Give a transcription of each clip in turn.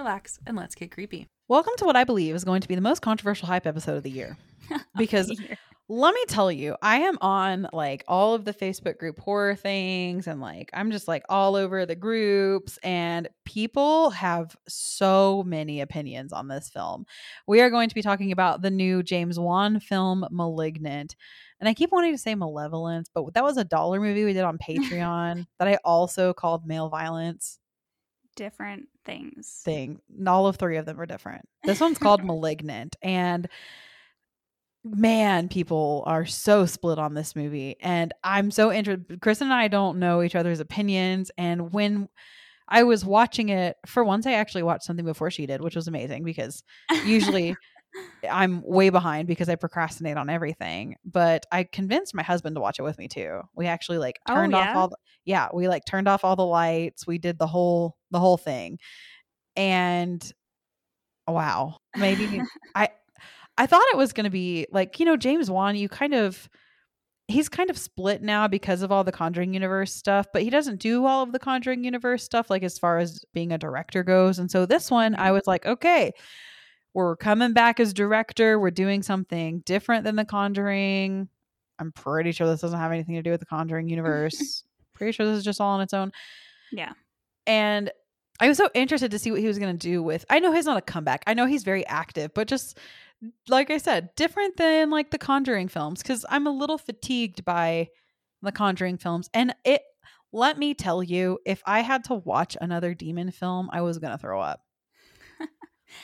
relax, and let's get creepy. Welcome to what I believe is going to be the most controversial hype episode of the year. Because let me tell you, I am on like all of the Facebook group horror things, and like I'm just like all over the groups, and people have so many opinions on this film. We are going to be talking about the new James Wan film, Malignant. And I keep wanting to say Malevolence, but that was a dollar movie we did on Patreon that I also called Male Violence different things. thing. All of three of them are different. This one's called Malignant. And man, people are so split on this movie. And I'm so interested. Chris and I don't know each other's opinions. And when I was watching it, for once, I actually watched something before she did, which was amazing because usually I'm way behind because I procrastinate on everything. But I convinced my husband to watch it with me too. We actually like Oh, turned off all the, yeah, we like turned off all the lights. We did the whole the whole thing. And wow, maybe I I thought it was going to be like, you know, James Wan, you kind of he's kind of split now because of all the Conjuring universe stuff, but he doesn't do all of the Conjuring universe stuff like as far as being a director goes. And so this one I was like, okay, we're coming back as director. We're doing something different than the Conjuring. I'm pretty sure this doesn't have anything to do with the Conjuring universe. pretty sure this is just all on its own. Yeah. And I was so interested to see what he was going to do with. I know he's not a comeback. I know he's very active, but just like I said, different than like the Conjuring films because I'm a little fatigued by the Conjuring films. And it, let me tell you, if I had to watch another demon film, I was going to throw up.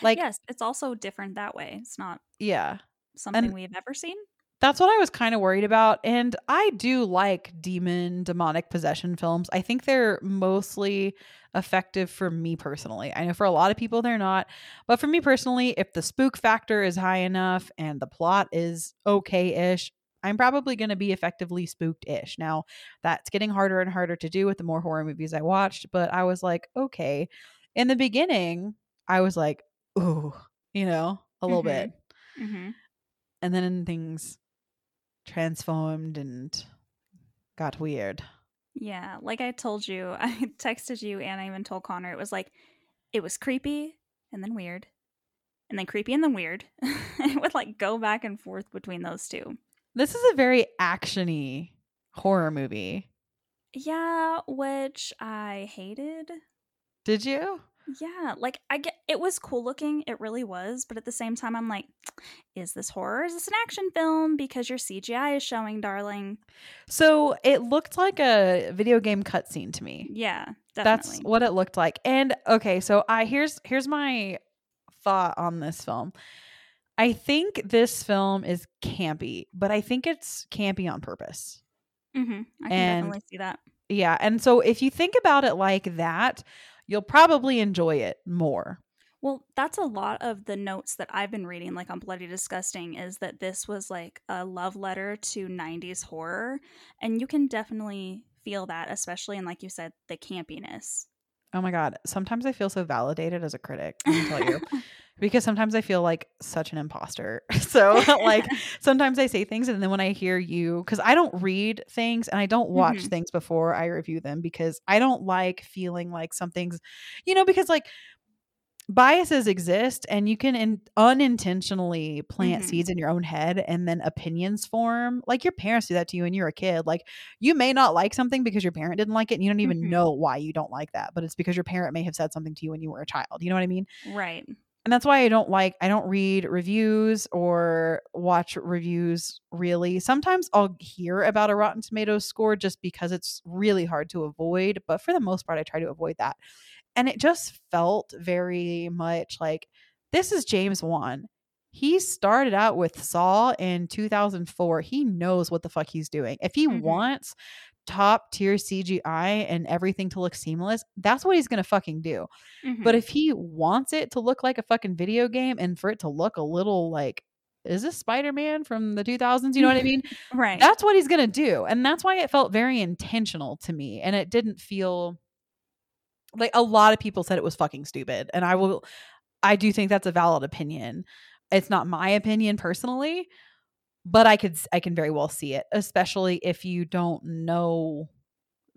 Like, yes, it's also different that way. It's not yeah. something we've ever seen. That's what I was kind of worried about. And I do like demon, demonic possession films. I think they're mostly effective for me personally. I know for a lot of people they're not. But for me personally, if the spook factor is high enough and the plot is okay ish, I'm probably going to be effectively spooked ish. Now, that's getting harder and harder to do with the more horror movies I watched. But I was like, okay. In the beginning, I was like, ooh, you know, a little Mhm. bit hmm and then things transformed and got weird. Yeah, like I told you, I texted you and I even told Connor it was like it was creepy and then weird. And then creepy and then weird. it would like go back and forth between those two. This is a very actiony horror movie. Yeah, which I hated. Did you? Yeah, like I get it was cool looking, it really was, but at the same time I'm like, is this horror? Is this an action film? Because your CGI is showing, darling. So it looked like a video game cutscene to me. Yeah, That's what it looked like. And okay, so I here's here's my thought on this film. I think this film is campy, but I think it's campy on purpose. hmm I can and- definitely see that. Yeah, and so if you think about it like that, you'll probably enjoy it more. Well, that's a lot of the notes that I've been reading, like on Bloody Disgusting, is that this was like a love letter to 90s horror. And you can definitely feel that, especially in, like you said, the campiness. Oh my god, sometimes I feel so validated as a critic. Let me tell you. because sometimes I feel like such an imposter. So like sometimes I say things and then when I hear you cuz I don't read things and I don't watch Mhm. things before I review them because I don't like feeling like something's you know because like biases exist and you can in, unintentionally plant Mhm. seeds in your own head and then opinions form like your parents do that to you when you're a kid like you may not like something because your parent didn't like it and you don't even Mhm. know why you don't like that but it's because your parent may have said something to you when you were a child you know what i mean right. And that's why I don't like I don't read reviews or watch reviews really. Sometimes I'll hear about a Rotten Tomatoes score just because it's really hard to avoid, but for the most part I try to avoid that. And it just felt very much like this is James Wan. He started out with Saw in 2004. He knows what the fuck he's doing. If he Mhm. wants top tier CGI and everything to look seamless, that's what he's going to fucking do. Mhm. But if he wants it to look like a fucking video game and for it to look a little like, is this Spider Man from the 2000s? You know what I mean? right. That's what he's going to do. And that's why it felt very intentional to me. And it didn't feel like a lot of people said it was fucking stupid. And I will, I do think that's a valid opinion. It's not my opinion personally, but I could, I can very well see it, especially if you don't know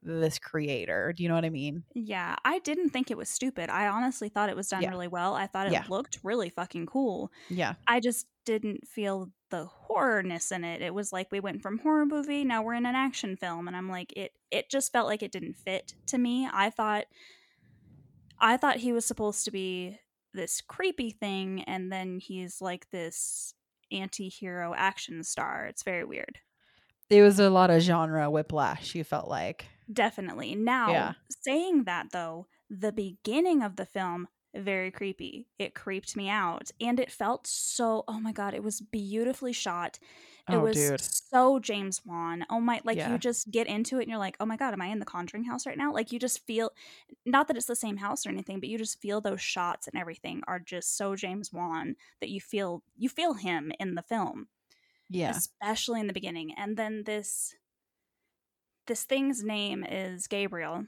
this creator. Do you know what I mean? yeah, I didn't think it was stupid. I honestly thought it was done Yeah. really well. I thought it Yeah. looked really fucking cool. Yeah. I just didn't feel the horrorness in it. It was like we went from horror movie, now we're in an action film, and I'm like, it it just felt like it didn't fit to me. I thought I thought he was supposed to be this creepy thing, and then he's like this anti-hero action star. It's very weird. It was a lot of genre whiplash, you felt like. Definitely. Now, Yeah. saying that though, the beginning of the film very creepy. It creeped me out and it felt so oh my god, it was beautifully shot. It Oh, was dude. so James Wan. Oh my like Yeah. you just get into it and you're like, "Oh my god, am I in the Conjuring house right now?" Like you just feel not that it's the same house or anything, but you just feel those shots and everything are just so James Wan that you feel you feel him in the film Yeah. especially in the beginning. And then this this thing's name is Gabriel,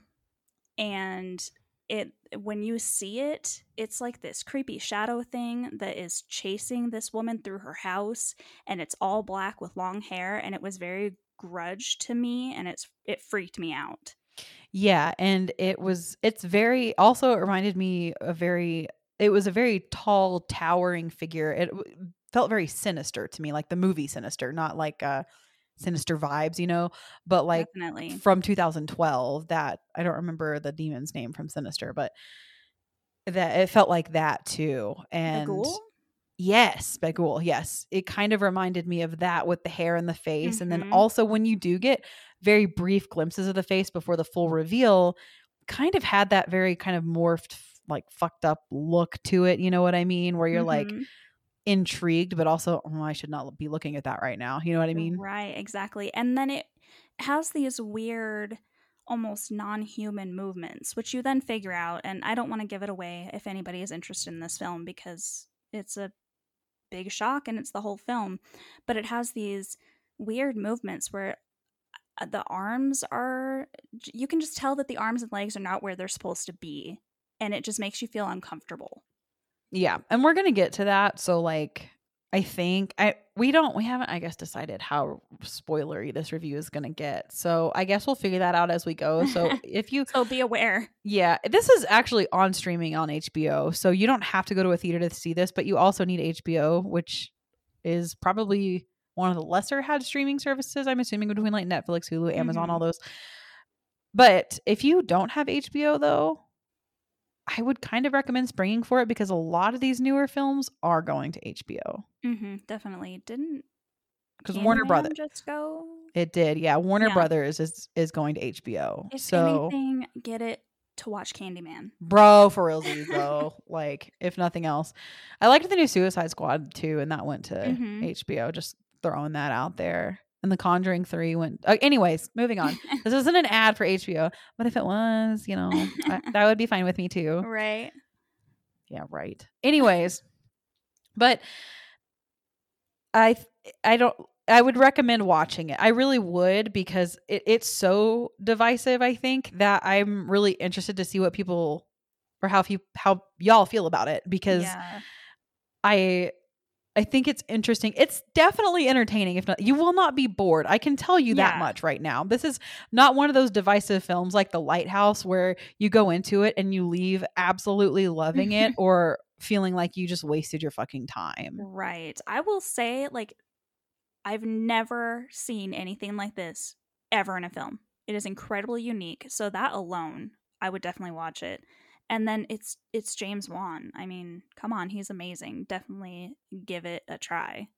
and it when you see it, it's like this creepy shadow thing that is chasing this woman through her house, and it's all black with long hair, and it was very grudge to me, and it's it freaked me out. Yeah, and it was it's very also it reminded me a very it was a very tall towering figure. It felt very sinister to me, like the movie Sinister, not like uh sinister vibes, you know, but like Definitely. from 2012 that I don't remember the demon's name from Sinister, but that it felt like that too. And? Yes, Bughuul. Yes. It kind of reminded me of that with the hair and the face. And then Mhm. also when you do get very brief glimpses of the face before the full reveal, kind of had that very kind of morphed, like fucked up look to it. You know what I mean? Where you're like Mhm. Intrigued, but also, oh, I should not be looking at that right now. You know what I mean? Right, exactly. And then it has these weird, almost non human movements, which you then figure out. And I don't want to give it away if anybody is interested in this film because it's a big shock and it's the whole film. But it has these weird movements where uh, the arms are, you can just tell that the arms and legs are not where they're supposed to be. And it just makes you feel uncomfortable. Yeah. And we're going to get to that. So, like, I think I we don't we haven't I guess decided how spoilery this review is going to get. So, I guess we'll figure that out as we go. So, if you So be aware. Yeah, this is actually on streaming on HBO. So you don't have to go to a theater to see this, but you also need HBO, which is probably one of the lesser had streaming services, I'm assuming between like Netflix, Hulu, Amazon, Mhm. all those. But if you don't have HBO though, I would kind of recommend springing for it because a lot of these newer films are going to HBO. hmm definitely. Didn't Because Warner Brothers, just go? it did, yeah. Warner Yeah. Brothers is is going to HBO. If so anything, get it to watch Candyman. Bro, for real, though. like, if nothing else. I liked the new Suicide Squad too, and that went to Mhm. HBO. Just throwing that out there. And the Conjuring 3 went uh, anyways, moving on. this isn't an ad for HBO, but if it was, you know, I, that would be fine with me too. right. Yeah, right. Anyways, but I I don't I would recommend watching it. I really would because it, it's so divisive, I think, that I'm really interested to see what people or how few how y'all feel about it because yeah. I I think it's interesting. It's definitely entertaining. If not, you will not be bored. I can tell you that much right now. This is not one of those divisive films like The Lighthouse where you go into it and you leave absolutely loving it or feeling like you just wasted your fucking time. Right. I will say, like, I've never seen anything like this ever in a film. It is incredibly unique. So that alone, I would definitely watch it. And then it's it's James Wan. I mean, come on, he's amazing. Definitely give it a try.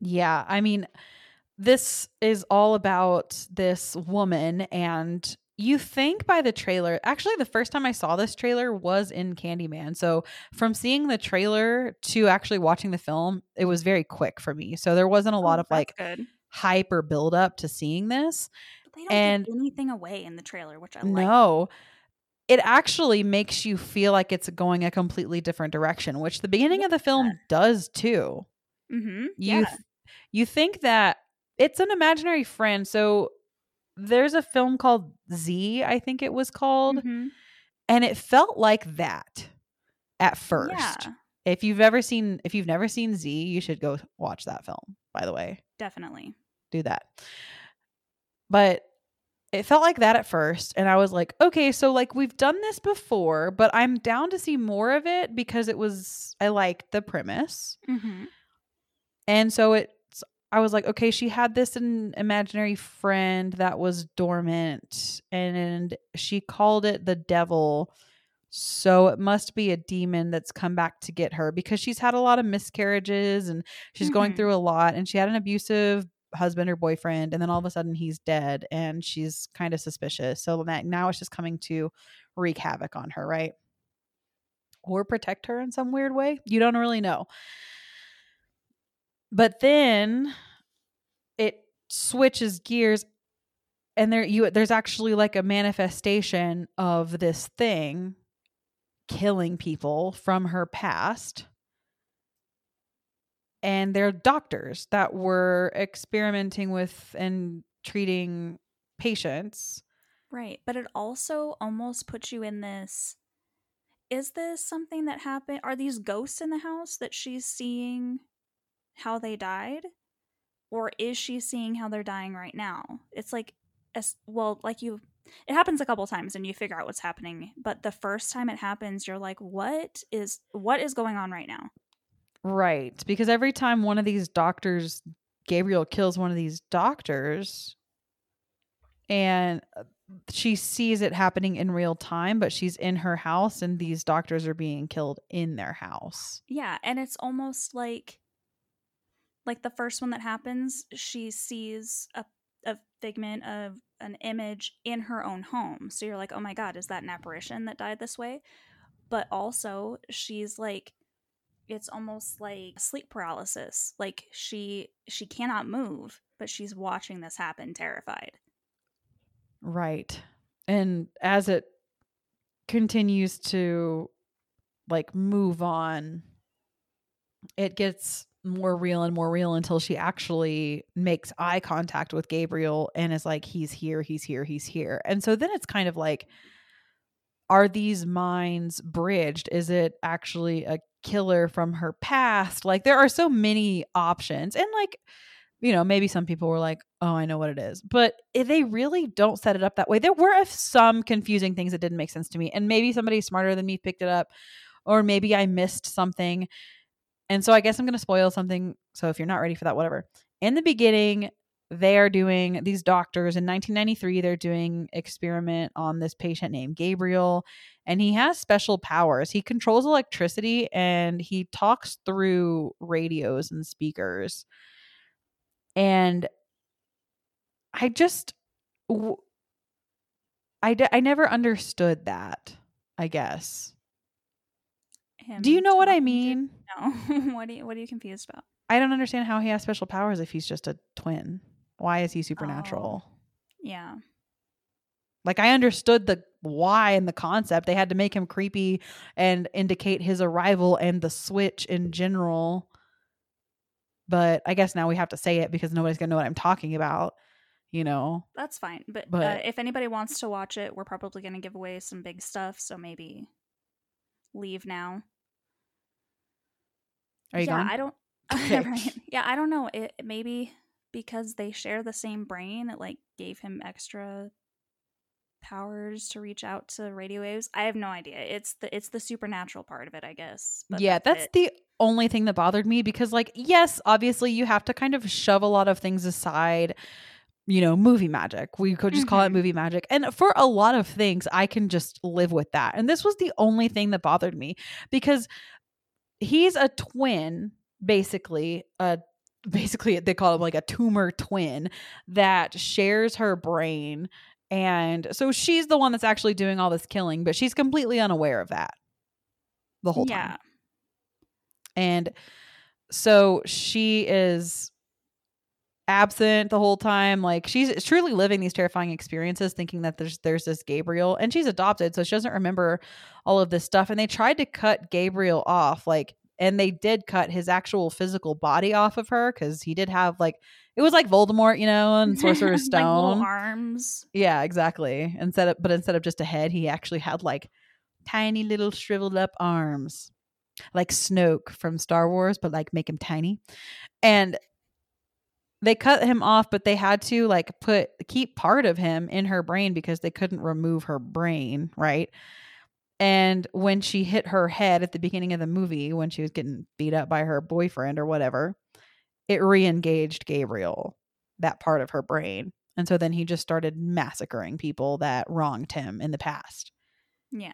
Yeah, I mean, this is all about this woman, and you think by the trailer, actually, the first time I saw this trailer was in Candyman. So, from seeing the trailer to actually watching the film, it was very quick for me. So, there wasn't a oh, lot Oh, of like good. hype or build up to seeing this. They don't And- give anything away in the trailer, which I like. No. It actually makes you feel like it's going a completely different direction, which the beginning of the film does too. Mm-hmm. You Yeah. th- you think that it's an imaginary friend. So there's a film called Z, I think it was called, Mhm. and it felt like that at first. Yeah, If you've ever seen if you've never seen Z, you should go watch that film, by the way. definitely. do that. But it felt like that at first. And I was like, okay, so like we've done this before, but I'm down to see more of it because it was, I liked the premise. Mm-hmm. And so it's, I was like, okay, she had this an imaginary friend that was dormant and she called it the devil. So it must be a demon that's come back to get her because she's had a lot of miscarriages and she's going Mhm. through a lot and she had an abusive husband or boyfriend and then all of a sudden he's dead and she's kind of suspicious. So that now it's just coming to wreak havoc on her, right? Or protect her in some weird way. You don't really know. But then it switches gears and there you there's actually like a manifestation of this thing killing people from her past and they're doctors that were experimenting with and treating patients Right. But it also almost puts you in this is this something that happened? Are these ghosts in the house that she's seeing how they died? Or is she seeing how they're dying right now? It's like, as well, like you, it happens a couple times and you figure out what's happening. But the first time it happens, you're like, what is, what is going on right now? Right because every time one of these doctors gabriel kills one of these doctors and uh, she sees it happening in real time but she's in her house and these doctors are being killed in their house Yeah, and it's almost like like the first one that happens, she sees a a figment of an image in her own home. So you're like, "Oh my god, is that an apparition that died this way?" But also, she's like it's almost like sleep paralysis. Like she she cannot move, but she's watching this happen terrified. Right. And as it continues to like move on, it gets more real and more real until she actually makes eye contact with Gabriel and is like, he's here, he's here, he's here. And so then it's kind of like, are these minds bridged? Is it actually a killer from her past? Like, there are so many options. And like, you know, maybe some people were like, oh, I know what it is. But they really don't set it up that way. There were some confusing things that didn't make sense to me. And maybe somebody smarter than me picked it up, or maybe I missed something. And so I guess I'm going to spoil something. So if you're not ready for that, whatever. In the beginning, they are doing these doctors in 1993 they're doing experiment on this patient named gabriel and he has special powers. He controls electricity and he talks through radios and speakers. And i just I, d- I never understood that i guess. Him do you know what i to- mean? No. what are you what are you confused about? i don't understand how he has special powers if he's just a twin why is he supernatural Yeah. Like I understood the why and the concept. They had to make him creepy and indicate his arrival and the switch in general. But I guess now we have to say it because nobody's gonna know what I'm talking about. You know. That's fine. But, uh, if anybody wants to watch it, we're probably going to give away some big stuff. So maybe leave now. Are you yeah, gone? I don't. Okay. right. Yeah, I don't know. It maybe because they share the same brain, it like gave him extra powers to reach out to radio waves. I have no idea. It's the it's the supernatural part of it, I guess. but yeah, that's it. the only thing that bothered me because, like, yes, obviously you have to kind of shove a lot of things aside. You know, movie magic. We could just call it Mhm. movie magic. And for a lot of things, I can just live with that. And this was the only thing that bothered me because he's a twin, basically. A basically they call him like a tumor twin that shares her brain. And so she's the one that's actually doing all this killing, but she's completely unaware of that the whole time. yeah. And so she is absent the whole time. Like she's truly living these terrifying experiences, thinking that there's there's this Gabriel, and she's adopted, so she doesn't remember all of this stuff. And they tried to cut Gabriel off, like, and they did cut his actual physical body off of her because he did have like it was like Voldemort, you know, and Sorcerer's like Stone. arms. yeah, exactly. Instead of but instead of just a head, he actually had like tiny little shriveled up arms. Like Snoke from Star Wars, but like make him tiny. And they cut him off, but they had to like put keep part of him in her brain because they couldn't remove her brain, right? And when she hit her head at the beginning of the movie, when she was getting beat up by her boyfriend or whatever, it re engaged Gabriel, that part of her brain. And so then he just started massacring people that wronged him in the past. Yeah.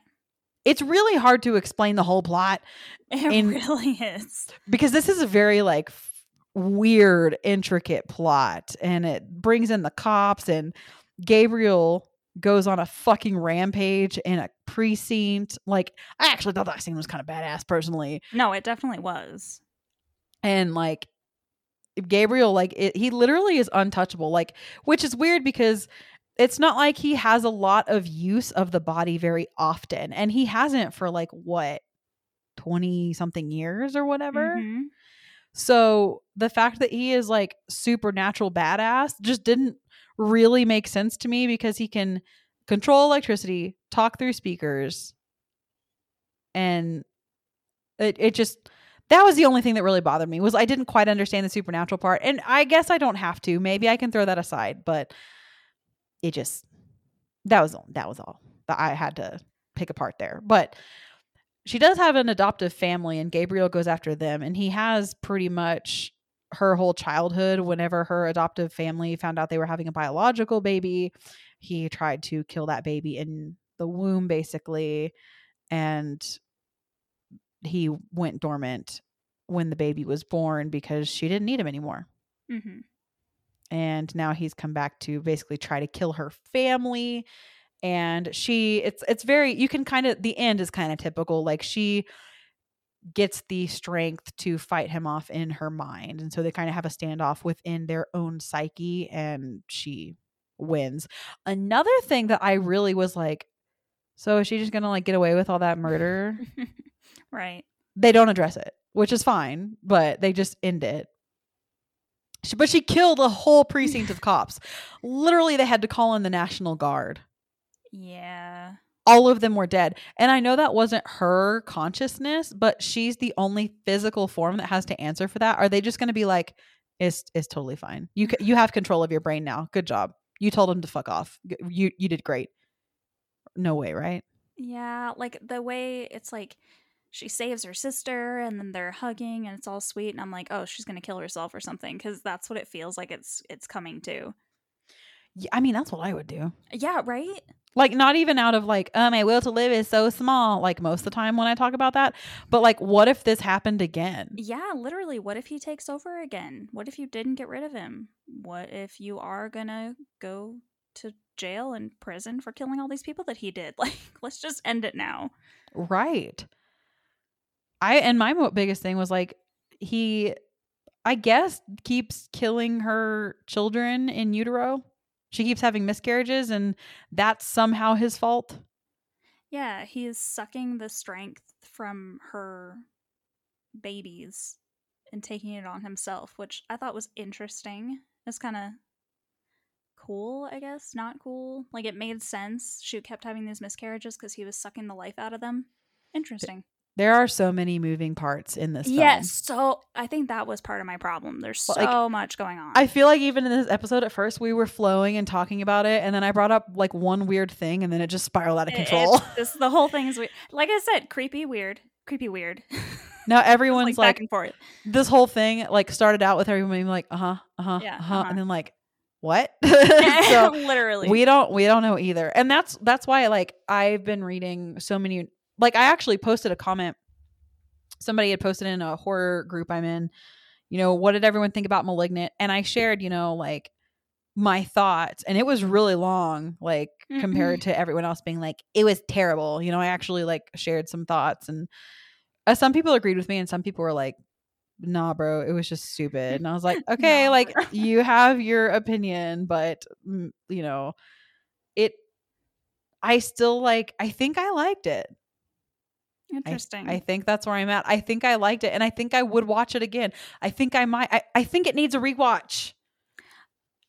It's really hard to explain the whole plot It In- really is. because this is a very like f- weird intricate plot and it brings in the cops and Gabriel goes on a fucking rampage in a precinct like I actually thought that scene was kind of badass personally No, it definitely was. and like Gabriel like it, he literally is untouchable like which is weird because it's not like he has a lot of use of the body very often and he hasn't for like what 20 something years or whatever Mhm. so the fact that he is like supernatural badass just didn't really make sense to me because he can control electricity, talk through speakers, and it it just that was the only thing that really bothered me was I didn't quite understand the supernatural part. And I guess I don't have to. Maybe I can throw that aside, but it just that was all that was all that I had to pick apart there. But she does have an adoptive family and Gabriel goes after them and he has pretty much her whole childhood whenever her adoptive family found out they were having a biological baby he tried to kill that baby in the womb basically and he went dormant when the baby was born because she didn't need him anymore. Mm-hmm. and now he's come back to basically try to kill her family. And she it's it's very you can kind of the end is kind of typical. Like she gets the strength to fight him off in her mind and so they kind of have a standoff within their own psyche and she wins another thing that i really was like so is she just gonna like get away with all that murder right. they don't address it, which is fine, but they just end it. She- But she killed a whole precinct of cops. Literally, they had to call in the National Guard. Yeah. All of them were dead. And I know that wasn't her consciousness, but she's the only physical form that has to answer for that. Are they just going to be like, it's, it's totally fine. You, you have control of your brain now. Good job. You told him to fuck off. You, you did great. No way, right? Yeah, like the way it's like she saves her sister and then they're hugging and it's all sweet and I'm like, "Oh, she's going to kill herself or something" cuz that's what it feels like it's it's coming to. Yeah, I mean, that's what I would do. Yeah, right? Like not even out of like oh my will to live is so small like most of the time when i talk about that but like what if this happened again Yeah, literally, what if he takes over again? What if you didn't get rid of him? What if you are going to go to jail and prison for killing all these people that he did? Like, let's just end it now. right i and my biggest thing was like he i guess keeps killing her children in utero she keeps having miscarriages and that's somehow his fault Yeah, he is sucking the strength from her babies and taking it on himself, which I thought was interesting. It's kind of cool, I guess. Not cool. Like it made sense. She kept having these miscarriages because he was sucking the life out of them. Interesting. There are so many moving parts in this film. Yes. So I think that was part of my problem. There's Well, so like, much going on. I feel like even in this episode at first we were flowing and talking about it and then I brought up like one weird thing and then it just spiraled out of It- control. this the whole thing is weird. Like I said, creepy, weird, creepy, weird. now everyone's like like, back and forth. this whole thing like started out with everyone being like, uh-huh, uh-huh, Yeah, uh-huh, uh-huh. and then like, what? so Literally. we don't we don't know either. And that's that's why like I've been reading so many like I actually posted a comment somebody had posted in a horror group I'm in, you know, what did everyone think about Malignant? And I shared, you know, like my thoughts and it was really long like compared to everyone else being like it was terrible you know i actually like shared some thoughts and uh, some people agreed with me and some people were like nah, bro, it was just stupid. And I was like, okay, Nah, like you have your opinion, but mm, you know, it. I still like. I think I liked it. I- Interesting. I, think that's where I'm at. I think I liked it, and I think I would watch it again. I think I might. I, I think it needs a rewatch.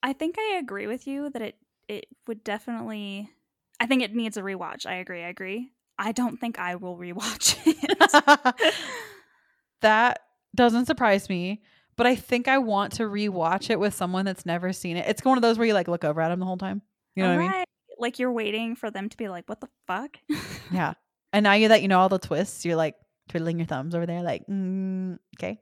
I think I agree with you that it it would definitely. I think it needs a rewatch. I agree. I agree. I don't think I will rewatch it. that doesn't surprise me, but I think I want to rewatch it with someone that's never seen it. It's one of those where you like look over at them the whole time. You know what I mean? Like you're waiting for them to be like, "What the fuck?" Yeah. And now you that you know all the twists, you're like twiddling your thumbs over there, like, mm, okay,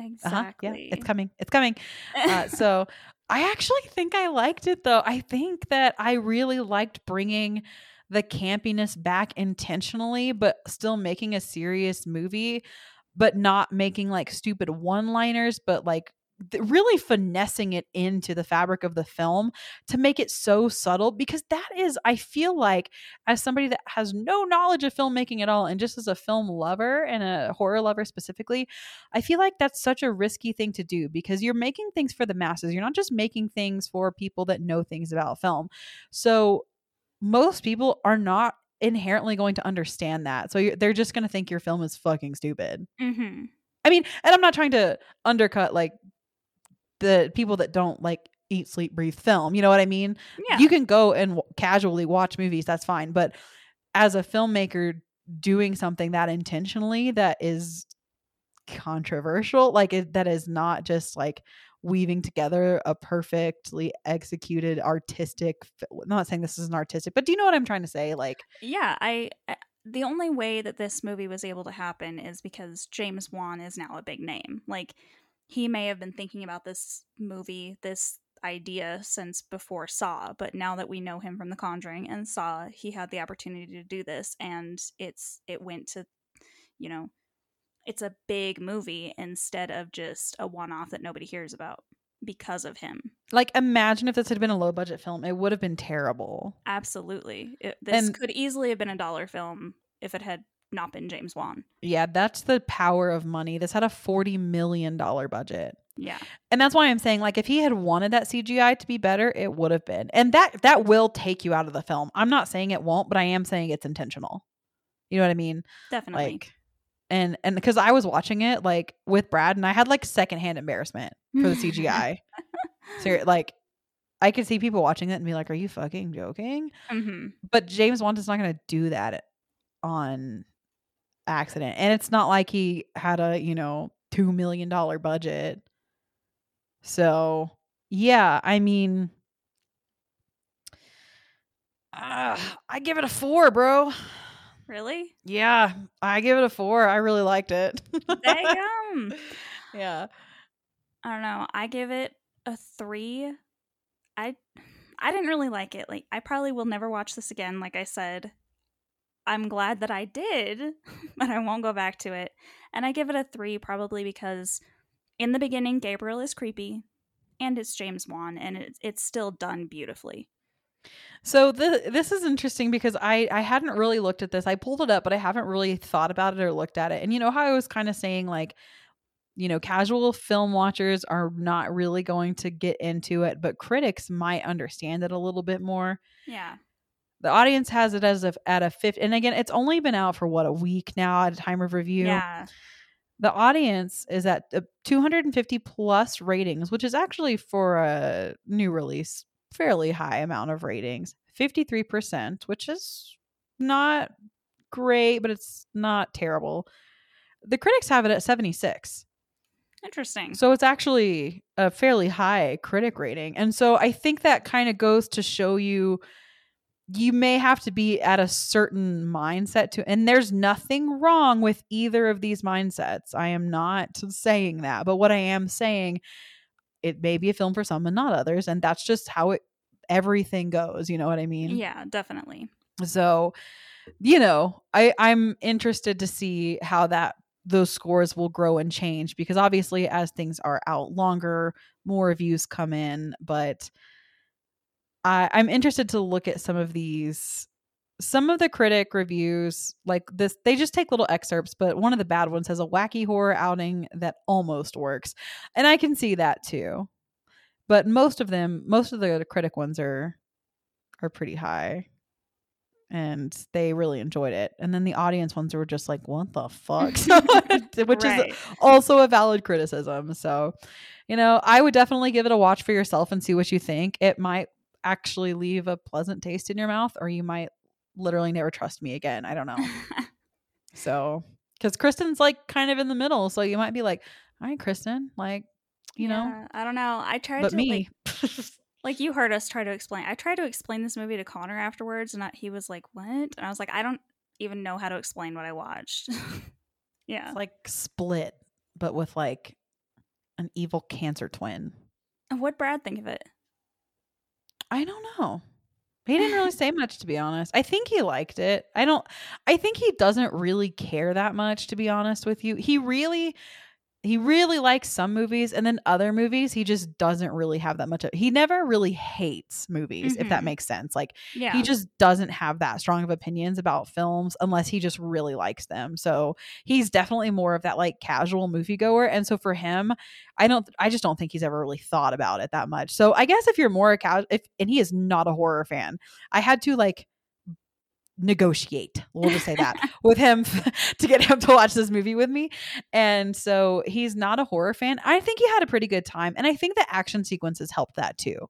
uh-huh, exactly. yeah, it's coming, it's coming. Uh, so I actually think I liked it though. I think that I really liked bringing the campiness back intentionally, but still making a serious movie, but not making like stupid one liners, but like really finessing it into the fabric of the film to make it so subtle because that is i feel like as somebody that has no knowledge of filmmaking at all and just as a film lover and a horror lover specifically I feel like that's such a risky thing to do because you're making things for the masses. You're not just making things for people that know things about film. So most people are not inherently going to understand that. So you're, they're just going to think your film is fucking stupid. hmm I mean, and I'm not trying to undercut like the people that don't like eat, sleep, breathe film. You know what I mean? Yeah. You can go and w- casually watch movies, that's fine. But as a filmmaker doing something that intentionally that is controversial, like it, that is not just like weaving together a perfectly executed artistic I'm not saying this is an artistic, but do you know what I'm trying to say? Like yeah, I, I the only way that this movie was able to happen is because James Wan is now a big name. Like he may have been thinking about this movie, this idea since before Saw, but now that we know him from The Conjuring and Saw, he had the opportunity to do this and it's it went to you know, it's a big movie instead of just a one-off that nobody hears about because of him. like imagine if this had been a low budget film, it would have been terrible. Absolutely. It, this And- could easily have been a dollar film if it had not been James Wan. Yeah, that's the power of money. This had a 40 million dollar budget. Yeah. And that's why I'm saying like if he had wanted that CGI to be better, it would have been. And that that will take you out of the film. I'm not saying it won't, but I am saying it's intentional. You know what I mean? Definitely. Like and and because I was watching it like with Brad and I had like secondhand embarrassment for the CGI. so like I could see people watching it and be like, "Are you fucking joking?" hmm But James Wan is not going to do that on accident, and it's not like he had a you know two million dollar budget. So yeah, I mean, uh, I give it a four, bro. Really? Yeah, I give it a four. I really liked it. Damn. yeah. I don't know. I give it a three. I I didn't really like it. Like I probably will never watch this again. Like I said, I'm glad that I did, but I won't go back to it. And I give it a three probably because in the beginning Gabriel is creepy, and it's James Wan, and it's it's still done beautifully. So the, this is interesting because I I hadn't really looked at this. I pulled it up, but I haven't really thought about it or looked at it. And you know how I was kind of saying like, you know, casual film watchers are not really going to get into it, but critics might understand it a little bit more. Yeah. The audience has it as a at a fifth, and again, it's only been out for what a week now at a time of review. Yeah. The audience is at uh, 250 plus ratings, which is actually for a new release fairly high amount of ratings 53%, which is not great, but it's not terrible. The critics have it at 76. Interesting. So it's actually a fairly high critic rating. And so I think that kind of goes to show you you may have to be at a certain mindset to and there's nothing wrong with either of these mindsets. I am not saying that, but what I am saying it may be a film for some and not others and that's just how it everything goes, you know what I mean? yeah, definitely. So, you know, I I'm interested to see how that those scores will grow and change because obviously as things are out longer, more reviews come in, but I I'm interested to look at some of these some of the critic reviews like this they just take little excerpts but one of the bad ones has a wacky horror outing that almost works and i can see that too but most of them most of the critic ones are are pretty high and they really enjoyed it and then the audience ones were just like what the fuck which Right. is also a valid criticism so you know i would definitely give it a watch for yourself and see what you think it might actually leave a pleasant taste in your mouth or you might literally never trust me again i don't know so because kristin's like kind of in the middle so you might be like all right kristin like you know I don't know. I tried but to me like like you heard us try to explain. I tried to explain this movie to Connor afterwards, and I, he was like, "What?" And I was like, "I don't even know how to explain what I watched." yeah, it's like split but with like an evil cancer twin what'd Brad think of it? I don't know. He didn't really say much to be honest. I think he liked it. I don't I think he doesn't really care that much to be honest with you. He really he really likes some movies and then other movies he just doesn't really have that much of, he never really hates movies if that Mhm. makes sense. Like Yeah, he just doesn't have that strong of opinions about films unless he just really likes them. So he's definitely more of that like casual moviegoer. And so for him, I don't I just don't think he's ever really thought about it that much. So I guess if you're more a casual if and he is not a horror fan, I had to like negotiate we'll just say that with him to get him to watch this movie with me and so he's not a horror fan i think he had a pretty good time and i think the action sequences helped that too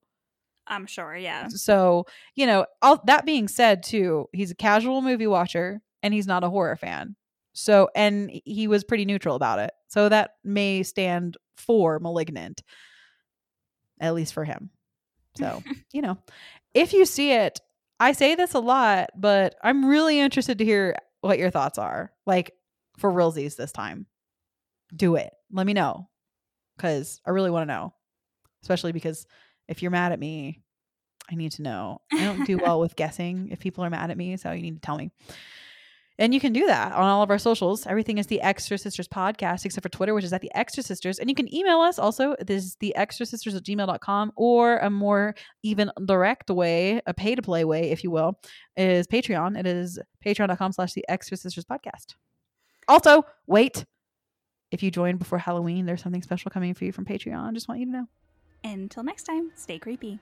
I'm sure. Yeah, so, you know, all that being said, too, he's a casual movie watcher and he's not a horror fan. So, and he was pretty neutral about it. So that may stand for malignant, at least for him. So, you know, if you see it, I say this a lot, but I'm really interested to hear what your thoughts are. Like for realsies this time. Do it. Let me know. Cause I really want to know. Especially because if you're mad at me, I need to know. I don't do well with guessing if people are mad at me, so you need to tell me. And you can do that on all of our socials. Everything is the Extra Sisters podcast, except for Twitter, which is at the Extra Sisters. And you can email us also. This is the extra sisters at gmail.com, or a more even direct way, a pay to play way, if you will, is Patreon. It is patreon.com slash the Extra Sisters podcast. Also, wait. If you join before Halloween, there's something special coming for you from Patreon. Just want you to know. Until next time, stay creepy.